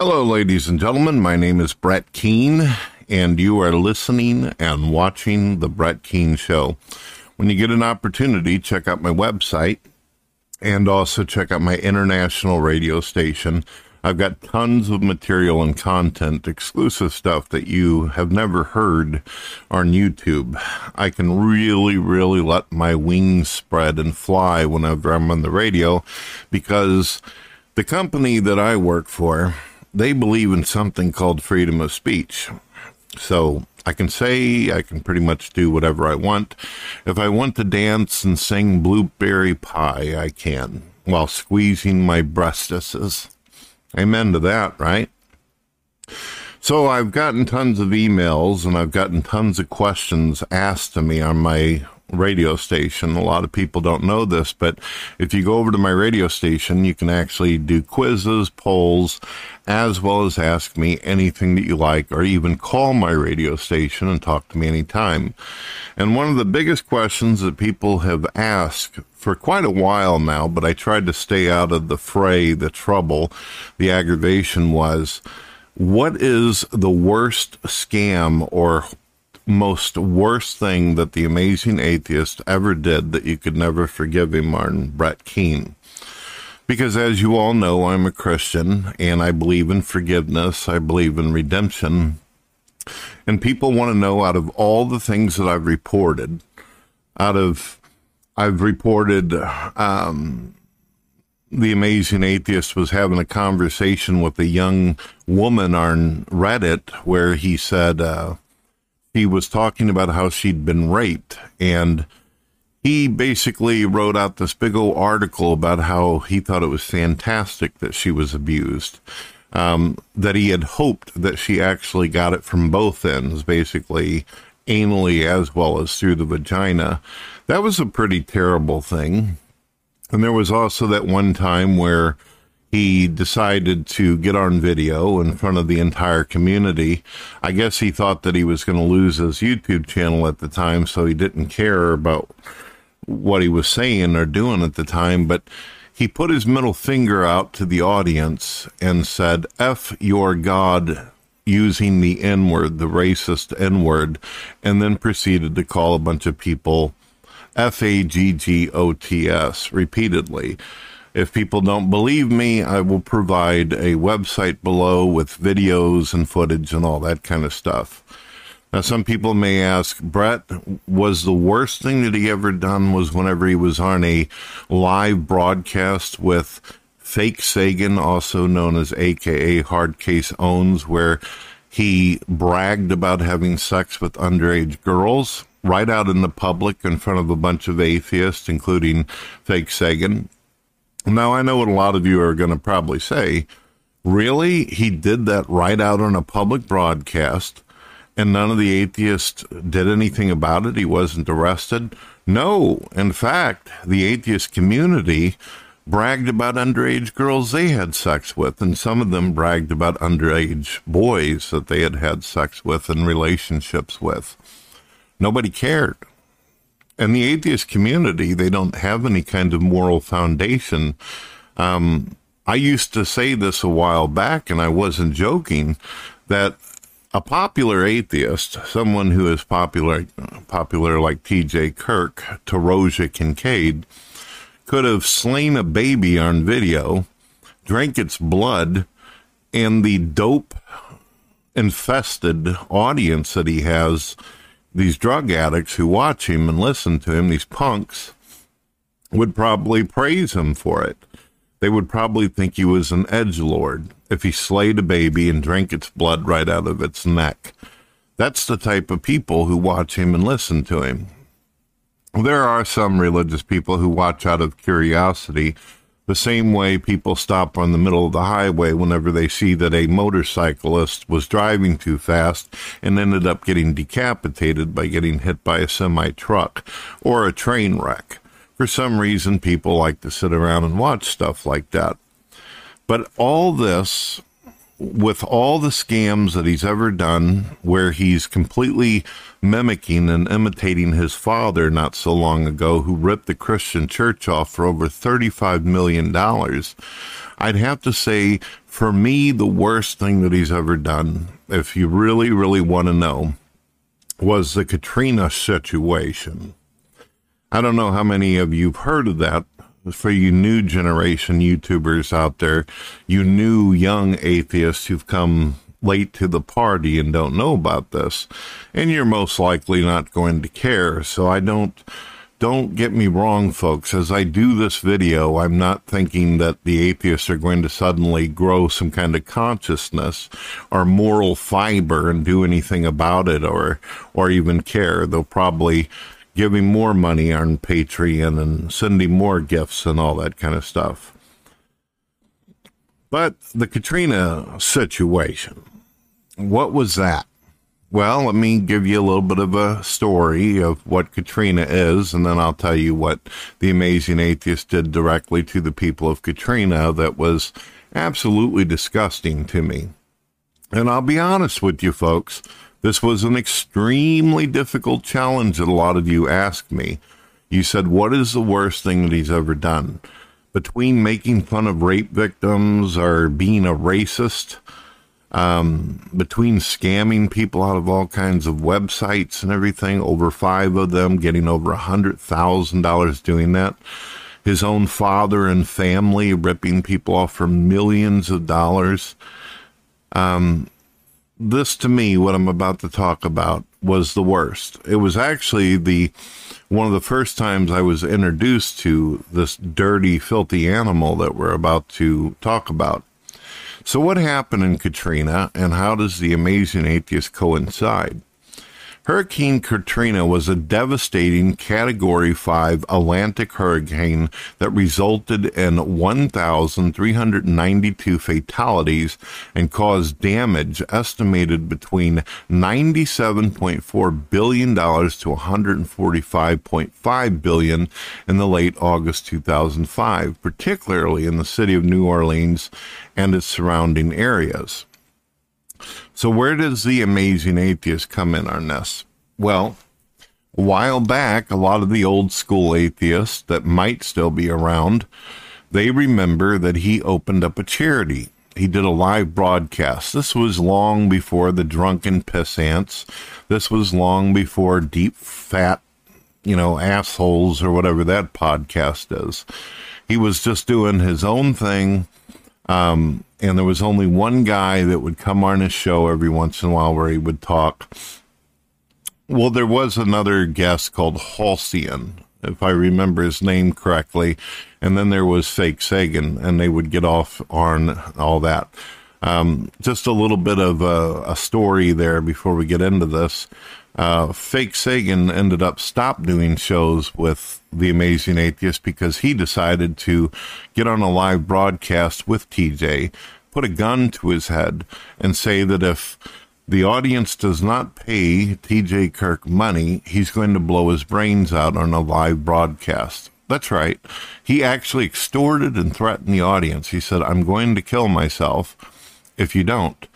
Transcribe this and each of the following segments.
Hello, ladies and gentlemen. My name is Brett Keane, and you are listening and watching The Brett Keane Show. When you get an opportunity, check out my website and also check out my international radio station. I've got tons of material and content, exclusive stuff that you have never heard on YouTube. I can really, really let my wings spread and fly whenever I'm on the radio because the company that I work for they believe in something called freedom of speech. So I can say, I can pretty much do whatever I want. If I want to dance and sing Blueberry Pie, I can, while squeezing my breastises. Amen to that, right? So I've gotten tons of emails and I've gotten tons of questions asked to me on my radio station. A lot of people don't know this, but if you go over to my radio station, you can actually do quizzes, polls, as well as ask me anything that you like, or even call my radio station and talk to me anytime. And one of the biggest questions that people have asked for quite a while now, but I tried to stay out of the fray, the trouble, the aggravation was, what is the worst scam or most worst thing that the amazing atheist ever did that you could never forgive him, Martin Brett Keane. Because as you all know, I'm a Christian and I believe in forgiveness, I believe in redemption. And people want to know out of all the things that I've reported, out of, I've reported, um, the amazing atheist was having a conversation with a young woman on Reddit where he said, uh, he was talking about how she'd been raped and he basically wrote out this big old article about how he thought it was fantastic that she was abused um, that he had hoped that she actually got it from both ends basically anally as well as through the vagina. That was a pretty terrible thing. And there was also that one time where he decided to get on video in front of the entire community. I guess he thought that he was going to lose his YouTube channel at the time, so he didn't care about what he was saying or doing at the time, but he put his middle finger out to the audience and said, F your God, using the N word, the racist N word, and then proceeded to call a bunch of people F A G G O T S repeatedly. If people don't believe me, I will provide a website below with videos and footage and all that kind of stuff. Now, some people may ask, Brett, was the worst thing that he ever done was whenever he was on a live broadcast with Fake Sagan, also known as AKA Hardcase Owns, where he bragged about having sex with underage girls right out in the public in front of a bunch of atheists, including Fake Sagan. Now, I know what a lot of you are going to probably say. Really? He did that right out on a public broadcast, and none of the atheists did anything about it? He wasn't arrested? No. In fact, the atheist community bragged about underage girls they had sex with, and some of them bragged about underage boys that they had had sex with and relationships with. Nobody cared. And the atheist community, they don't have any kind of moral foundation. Um, I used to say this a while back, and I wasn't joking, that a popular atheist, someone who is popular, popular like T.J. Kirk, Taroja Kincaid, could have slain a baby on video, drank its blood, and the dope infested audience that he has these drug addicts who watch him and listen to him, these punks, would probably praise him for it. They would probably think he was an edge lord if he slayed a baby and drank its blood right out of its neck. That's the type of people who watch him and listen to him. There are some religious people who watch out of curiosity the same way people stop on the middle of the highway whenever they see that a motorcyclist was driving too fast and ended up getting decapitated by getting hit by a semi truck or a train wreck. For some reason, people like to sit around and watch stuff like that. But all this with all the scams that he's ever done, where he's completely mimicking and imitating his father not so long ago, who ripped the Christian church off for over $35 million, I'd have to say, for me, the worst thing that he's ever done, if you really, really want to know, was the Katrina situation. I don't know how many of you've heard of that. For you new generation YouTubers out there, you new young atheists who've come late to the party and don't know about this, and you're most likely not going to care. So I don't don't get me wrong, folks. As I do this video, I'm not thinking that the atheists are going to suddenly grow some kind of consciousness or moral fiber and do anything about it or, or even care. They'll probably give him more money on Patreon and send him more gifts and all that kind of stuff. But the Katrina situation, what was that? Well, let me give you a little bit of a story of what Katrina is, and then I'll tell you what the amazing atheist did directly to the people of Katrina that was absolutely disgusting to me. And I'll be honest with you, folks, this was an extremely difficult challenge that a lot of you asked me. You said, What is the worst thing that he's ever done? Between making fun of rape victims or being a racist, um, between scamming people out of all kinds of websites and everything, over five of them getting over a hundred thousand dollars doing that. His own father and family ripping people off for millions of dollars. Um, this to me, what I'm about to talk about, was the worst. It was actually the one of the first times I was introduced to this dirty, filthy animal that we're about to talk about. So, what happened in Katrina, and how does the amazing atheist coincide? Hurricane Katrina was a devastating Category 5 Atlantic hurricane that resulted in 1,392 fatalities and caused damage estimated between $97.4 billion to 145.5 billion in the late August 2005, particularly in the city of New Orleans and its surrounding areas. So, where does the amazing atheist come in this? Well, a while back, a lot of the old school atheists that might still be around, they remember that he opened up a charity. He did a live broadcast. This was long before the drunken pissants. This was long before deep fat, you know, assholes or whatever that podcast is. He was just doing his own thing. Um, and there was only one guy that would come on his show every once in a while where he would talk. Well, there was another guest called Halcyon, if I remember his name correctly, and then there was Fake Sagan, and they would get off on all that. Um, just a little bit of a, a, story there before we get into this. Uh, Fake Sagan ended up stop doing shows with The Amazing Atheist because he decided to get on a live broadcast with TJ, put a gun to his head, and say that if the audience does not pay TJ Kirk money, he's going to blow his brains out on a live broadcast. That's right. He actually extorted and threatened the audience. He said, I'm going to kill myself if you don't.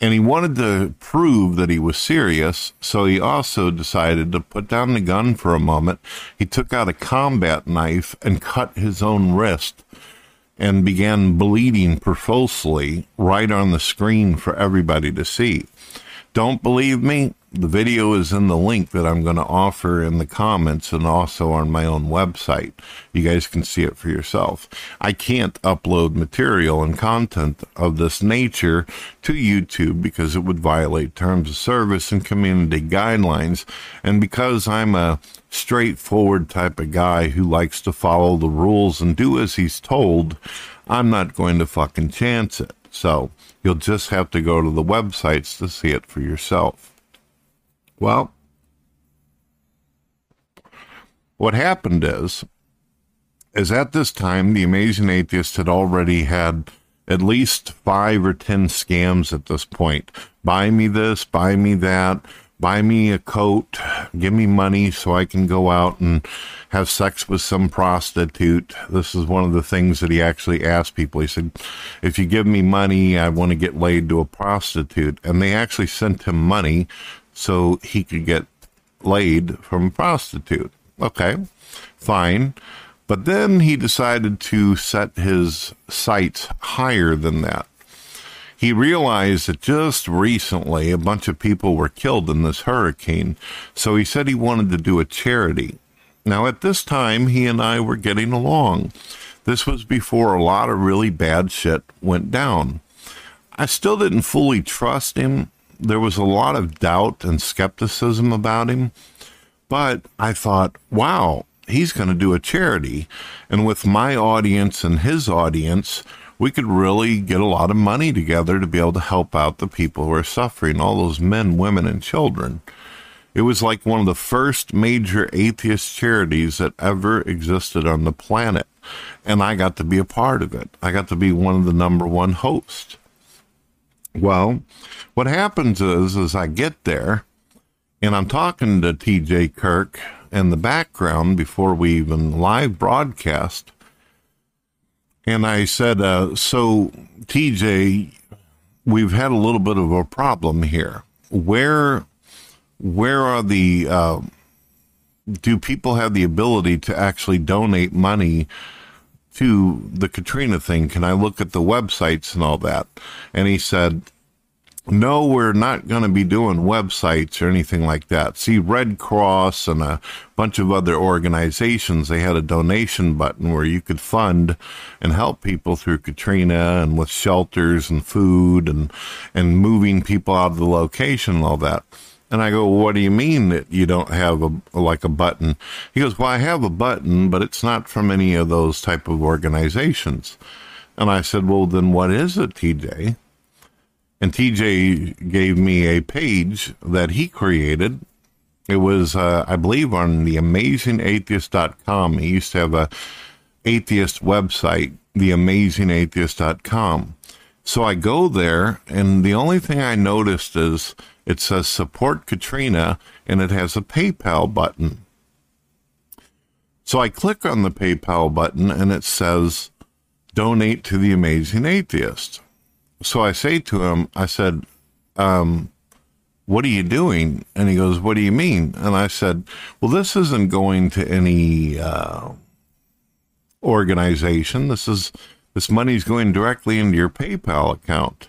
And he wanted to prove that he was serious, so he also decided to put down the gun for a moment. He took out a combat knife and cut his own wrist and began bleeding profusely right on the screen for everybody to see. Don't believe me? The video is in the link that I'm going to offer in the comments and also on my own website. You guys can see it for yourself. I can't upload material and content of this nature to YouTube because it would violate terms of service and community guidelines. And because I'm a straightforward type of guy who likes to follow the rules and do as he's told, I'm not going to fucking chance it. So you'll just have to go to the websites to see it for yourself. Well, what happened is, is at this time, the Amazing Atheist had already had at least five or ten scams at this point. Buy me this, buy me that, buy me a coat, give me money so I can go out and have sex with some prostitute. This is one of the things that he actually asked people. He said, if you give me money, I want to get laid to a prostitute. And they actually sent him money so he could get laid from a prostitute. Okay, fine. But then he decided to set his sights higher than that. He realized that just recently a bunch of people were killed in this hurricane, so he said he wanted to do a charity. Now, at this time, he and I were getting along. This was before a lot of really bad shit went down. I still didn't fully trust him. There was a lot of doubt and skepticism about him. But I thought, wow, he's going to do a charity. And with my audience and his audience, we could really get a lot of money together to be able to help out the people who are suffering, all those men, women, and children. It was like one of the first major atheist charities that ever existed on the planet. And I got to be a part of it. I got to be one of the number one hosts. Well, what happens is, is I get there and I'm talking to TJ Kirk in the background before we even live broadcast. And I said, uh, So, TJ, we've had a little bit of a problem here. Where, where are the, uh, do people have the ability to actually donate money to the Katrina thing? Can I look at the websites and all that? And he said, no, we're not going to be doing websites or anything like that. See, Red Cross and a bunch of other organizations, they had a donation button where you could fund and help people through Katrina and with shelters and food and, and moving people out of the location and all that. And I go, what do you mean that you don't have a like a button? He goes, well, I have a button, but it's not from any of those type of organizations. And I said, well, then what is it, TJ? And TJ gave me a page that he created. It was, uh, I believe, on the amazingatheist.com. He used to have a atheist website, theamazingatheist.com. So I go there, and the only thing I noticed is it says support Katrina, and it has a PayPal button. So I click on the PayPal button, and it says donate to the Amazing Atheist so I say to him, I said, um, what are you doing? And he goes, what do you mean? And I said, well, this isn't going to any uh, organization. This is this money's going directly into your PayPal account.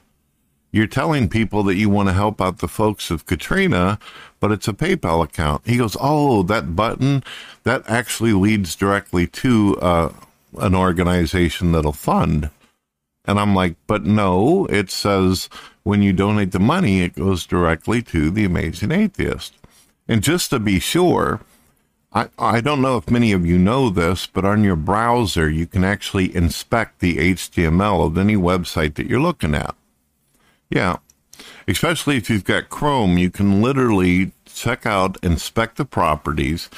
You're telling people that you want to help out the folks of Katrina, but it's a PayPal account. He goes, oh, that button that actually leads directly to uh, an organization that'll fund. And I'm like, but no, it says when you donate the money, it goes directly to the Amazing Atheist. And just to be sure, I, I don't know if many of you know this, but on your browser, you can actually inspect the HTML of any website that you're looking at. Yeah. Especially if you've got Chrome, you can literally check out, inspect the properties,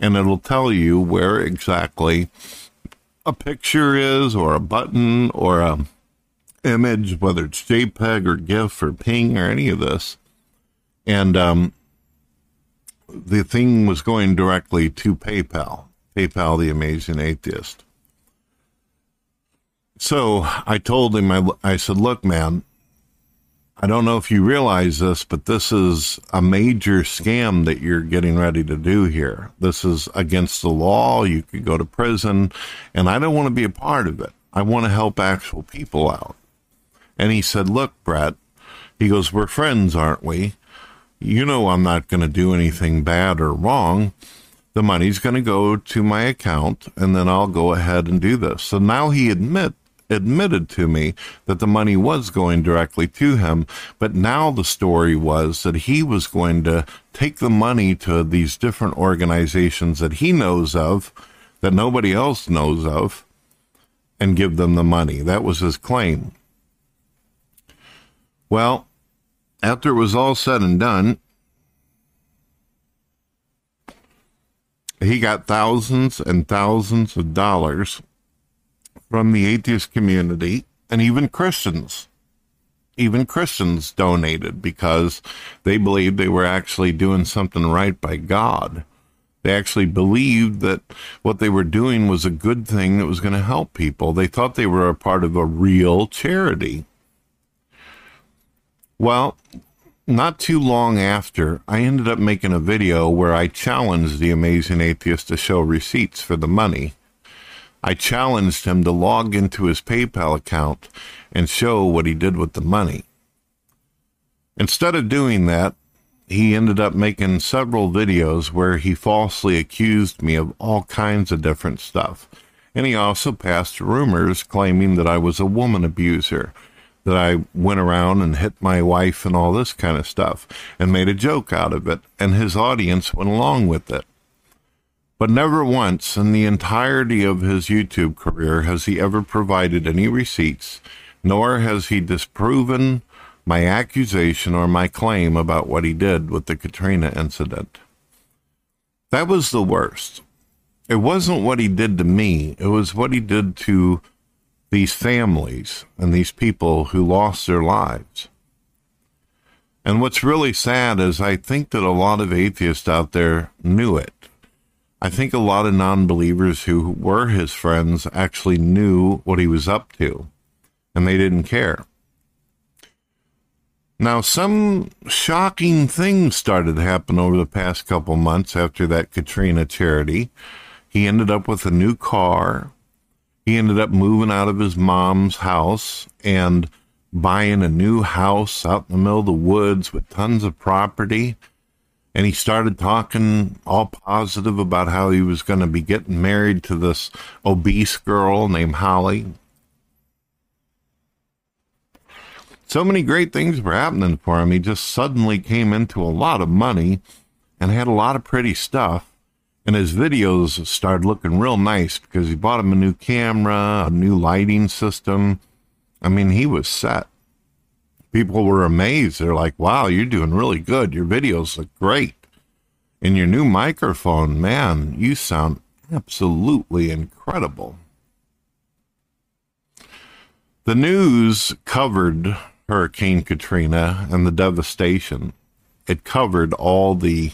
and it'll tell you where exactly a picture is, or a button, or a image, whether it's JPEG or GIF or PNG or any of this. And um, the thing was going directly to PayPal, PayPal, the amazing atheist. So I told him, I, I said, look, man, I don't know if you realize this, but this is a major scam that you're getting ready to do here. This is against the law. You could go to prison, and I don't want to be a part of it. I want to help actual people out. And he said, Look, Brett, he goes, We're friends, aren't we? You know, I'm not going to do anything bad or wrong. The money's going to go to my account, and then I'll go ahead and do this. So now he admit admitted to me that the money was going directly to him, but now the story was that he was going to take the money to these different organizations that he knows of, that nobody else knows of, and give them the money. That was his claim. Well, after it was all said and done, he got thousands and thousands of dollars from the atheist community and even Christians. Even Christians donated because they believed they were actually doing something right by God. They actually believed that what they were doing was a good thing that was going to help people. They thought they were a part of a real charity. Well, not too long after, I ended up making a video where I challenged the amazing atheist to show receipts for the money. I challenged him to log into his PayPal account and show what he did with the money. Instead of doing that, he ended up making several videos where he falsely accused me of all kinds of different stuff. And he also passed rumors claiming that I was a woman abuser, that I went around and hit my wife and all this kind of stuff, and made a joke out of it, and his audience went along with it. But never once in the entirety of his YouTube career has he ever provided any receipts, nor has he disproven my accusation or my claim about what he did with the Katrina incident. That was the worst. It wasn't what he did to me, it was what he did to these families and these people who lost their lives. And what's really sad is I think that a lot of atheists out there knew it. I think a lot of non believers who were his friends actually knew what he was up to, and they didn't care. Now, some shocking things started to happen over the past couple months after that Katrina charity. He ended up with a new car. He ended up moving out of his mom's house and buying a new house out in the middle of the woods with tons of property and he started talking all positive about how he was going to be getting married to this obese girl named Holly. So many great things were happening for him. He just suddenly came into a lot of money and had a lot of pretty stuff. And his videos started looking real nice because he bought him a new camera, a new lighting system. I mean, he was set people were amazed. They're like, wow, you're doing really good. Your videos look great. And your new microphone, man, you sound absolutely incredible. The news covered Hurricane Katrina and the devastation. It covered all the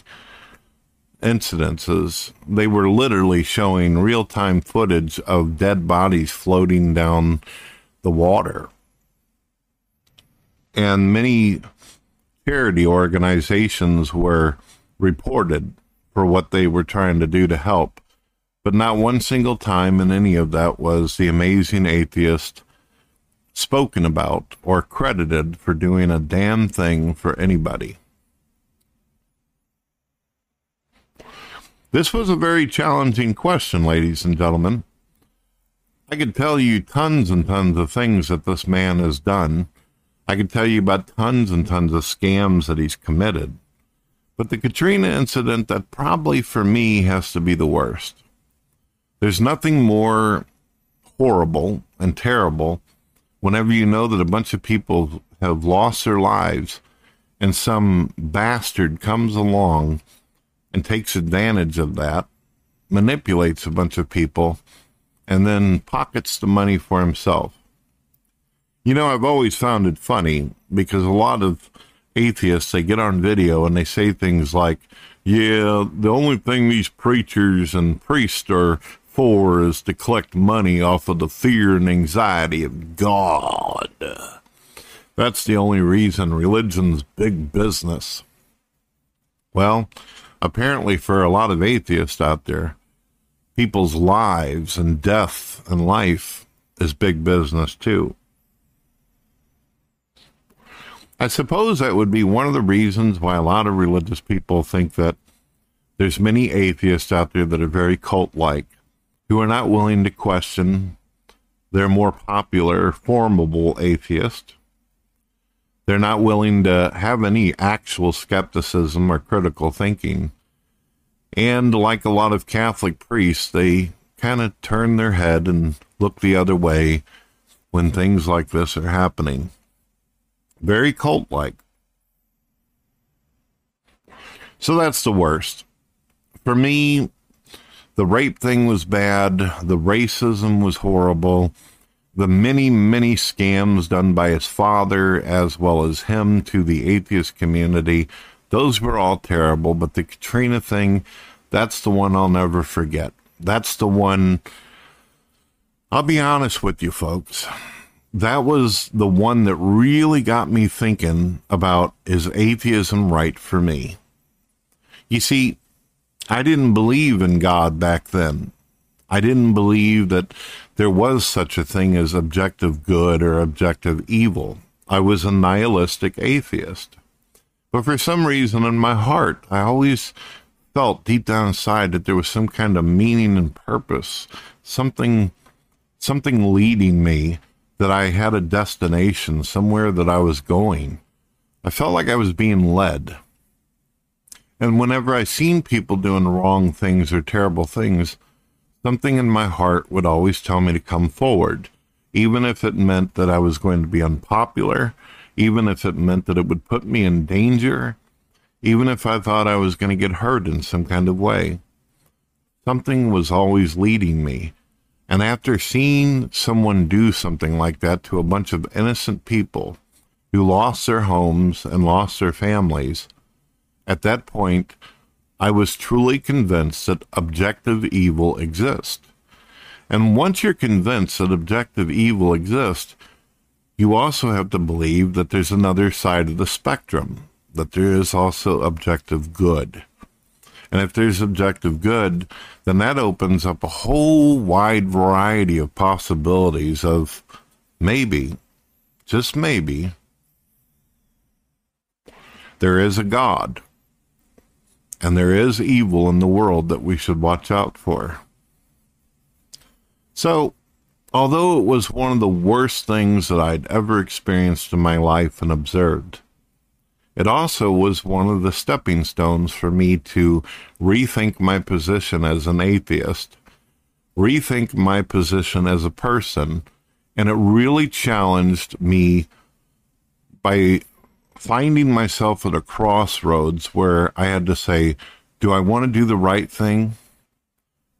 incidences. They were literally showing real time footage of dead bodies floating down the water and many charity organizations were reported for what they were trying to do to help. But not one single time in any of that was the amazing atheist spoken about or credited for doing a damn thing for anybody. This was a very challenging question, ladies and gentlemen. I could tell you tons and tons of things that this man has done I could tell you about tons and tons of scams that he's committed. But the Katrina incident, that probably for me has to be the worst. There's nothing more horrible and terrible whenever you know that a bunch of people have lost their lives and some bastard comes along and takes advantage of that, manipulates a bunch of people, and then pockets the money for himself. You know, I've always found it funny because a lot of atheists they get on video and they say things like, "Yeah, the only thing these preachers and priests are for is to collect money off of the fear and anxiety of God." That's the only reason religion's big business. Well, apparently for a lot of atheists out there, people's lives and death and life is big business too. I suppose that would be one of the reasons why a lot of religious people think that there's many atheists out there that are very cult like, who are not willing to question their more popular, formable atheist. They're not willing to have any actual skepticism or critical thinking. And like a lot of Catholic priests, they kind of turn their head and look the other way when things like this are happening very cult like. So that's the worst. For me, the rape thing was bad, the racism was horrible, the many, many scams done by his father as well as him to the atheist community, those were all terrible. But the Katrina thing, that's the one I'll never forget. That's the one. I'll be honest with you, folks that was the one that really got me thinking about is atheism right for me? You see, I didn't believe in God back then. I didn't believe that there was such a thing as objective good or objective evil. I was a nihilistic atheist. But for some reason in my heart, I always felt deep down inside that there was some kind of meaning and purpose, something something leading me that I had a destination, somewhere that I was going. I felt like I was being led. And whenever I seen people doing wrong things or terrible things, something in my heart would always tell me to come forward, even if it meant that I was going to be unpopular, even if it meant that it would put me in danger, even if I thought I was going to get hurt in some kind of way. Something was always leading me. And after seeing someone do something like that to a bunch of innocent people who lost their homes and lost their families, at that point, I was truly convinced that objective evil exists. And once you're convinced that objective evil exists, you also have to believe that there's another side of the spectrum, that there is also objective good. And if there's objective good, then that opens up a whole wide variety of possibilities of maybe, just maybe, there is a God and there is evil in the world that we should watch out for. So, although it was one of the worst things that I'd ever experienced in my life and observed, it also was one of the stepping stones for me to rethink my position as an atheist, rethink my position as a person, and it really challenged me by finding myself at a crossroads where I had to say, do I want to do the right thing?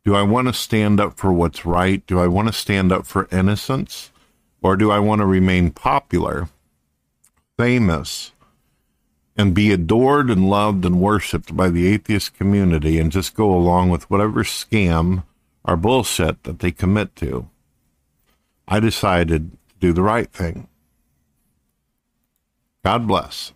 Do I want to stand up for what's right? Do I want to stand up for innocence? Or do I want to remain popular, famous, and be adored and loved and worshiped by the atheist community and just go along with whatever scam or bullshit that they commit to? I decided to do the right thing. God bless.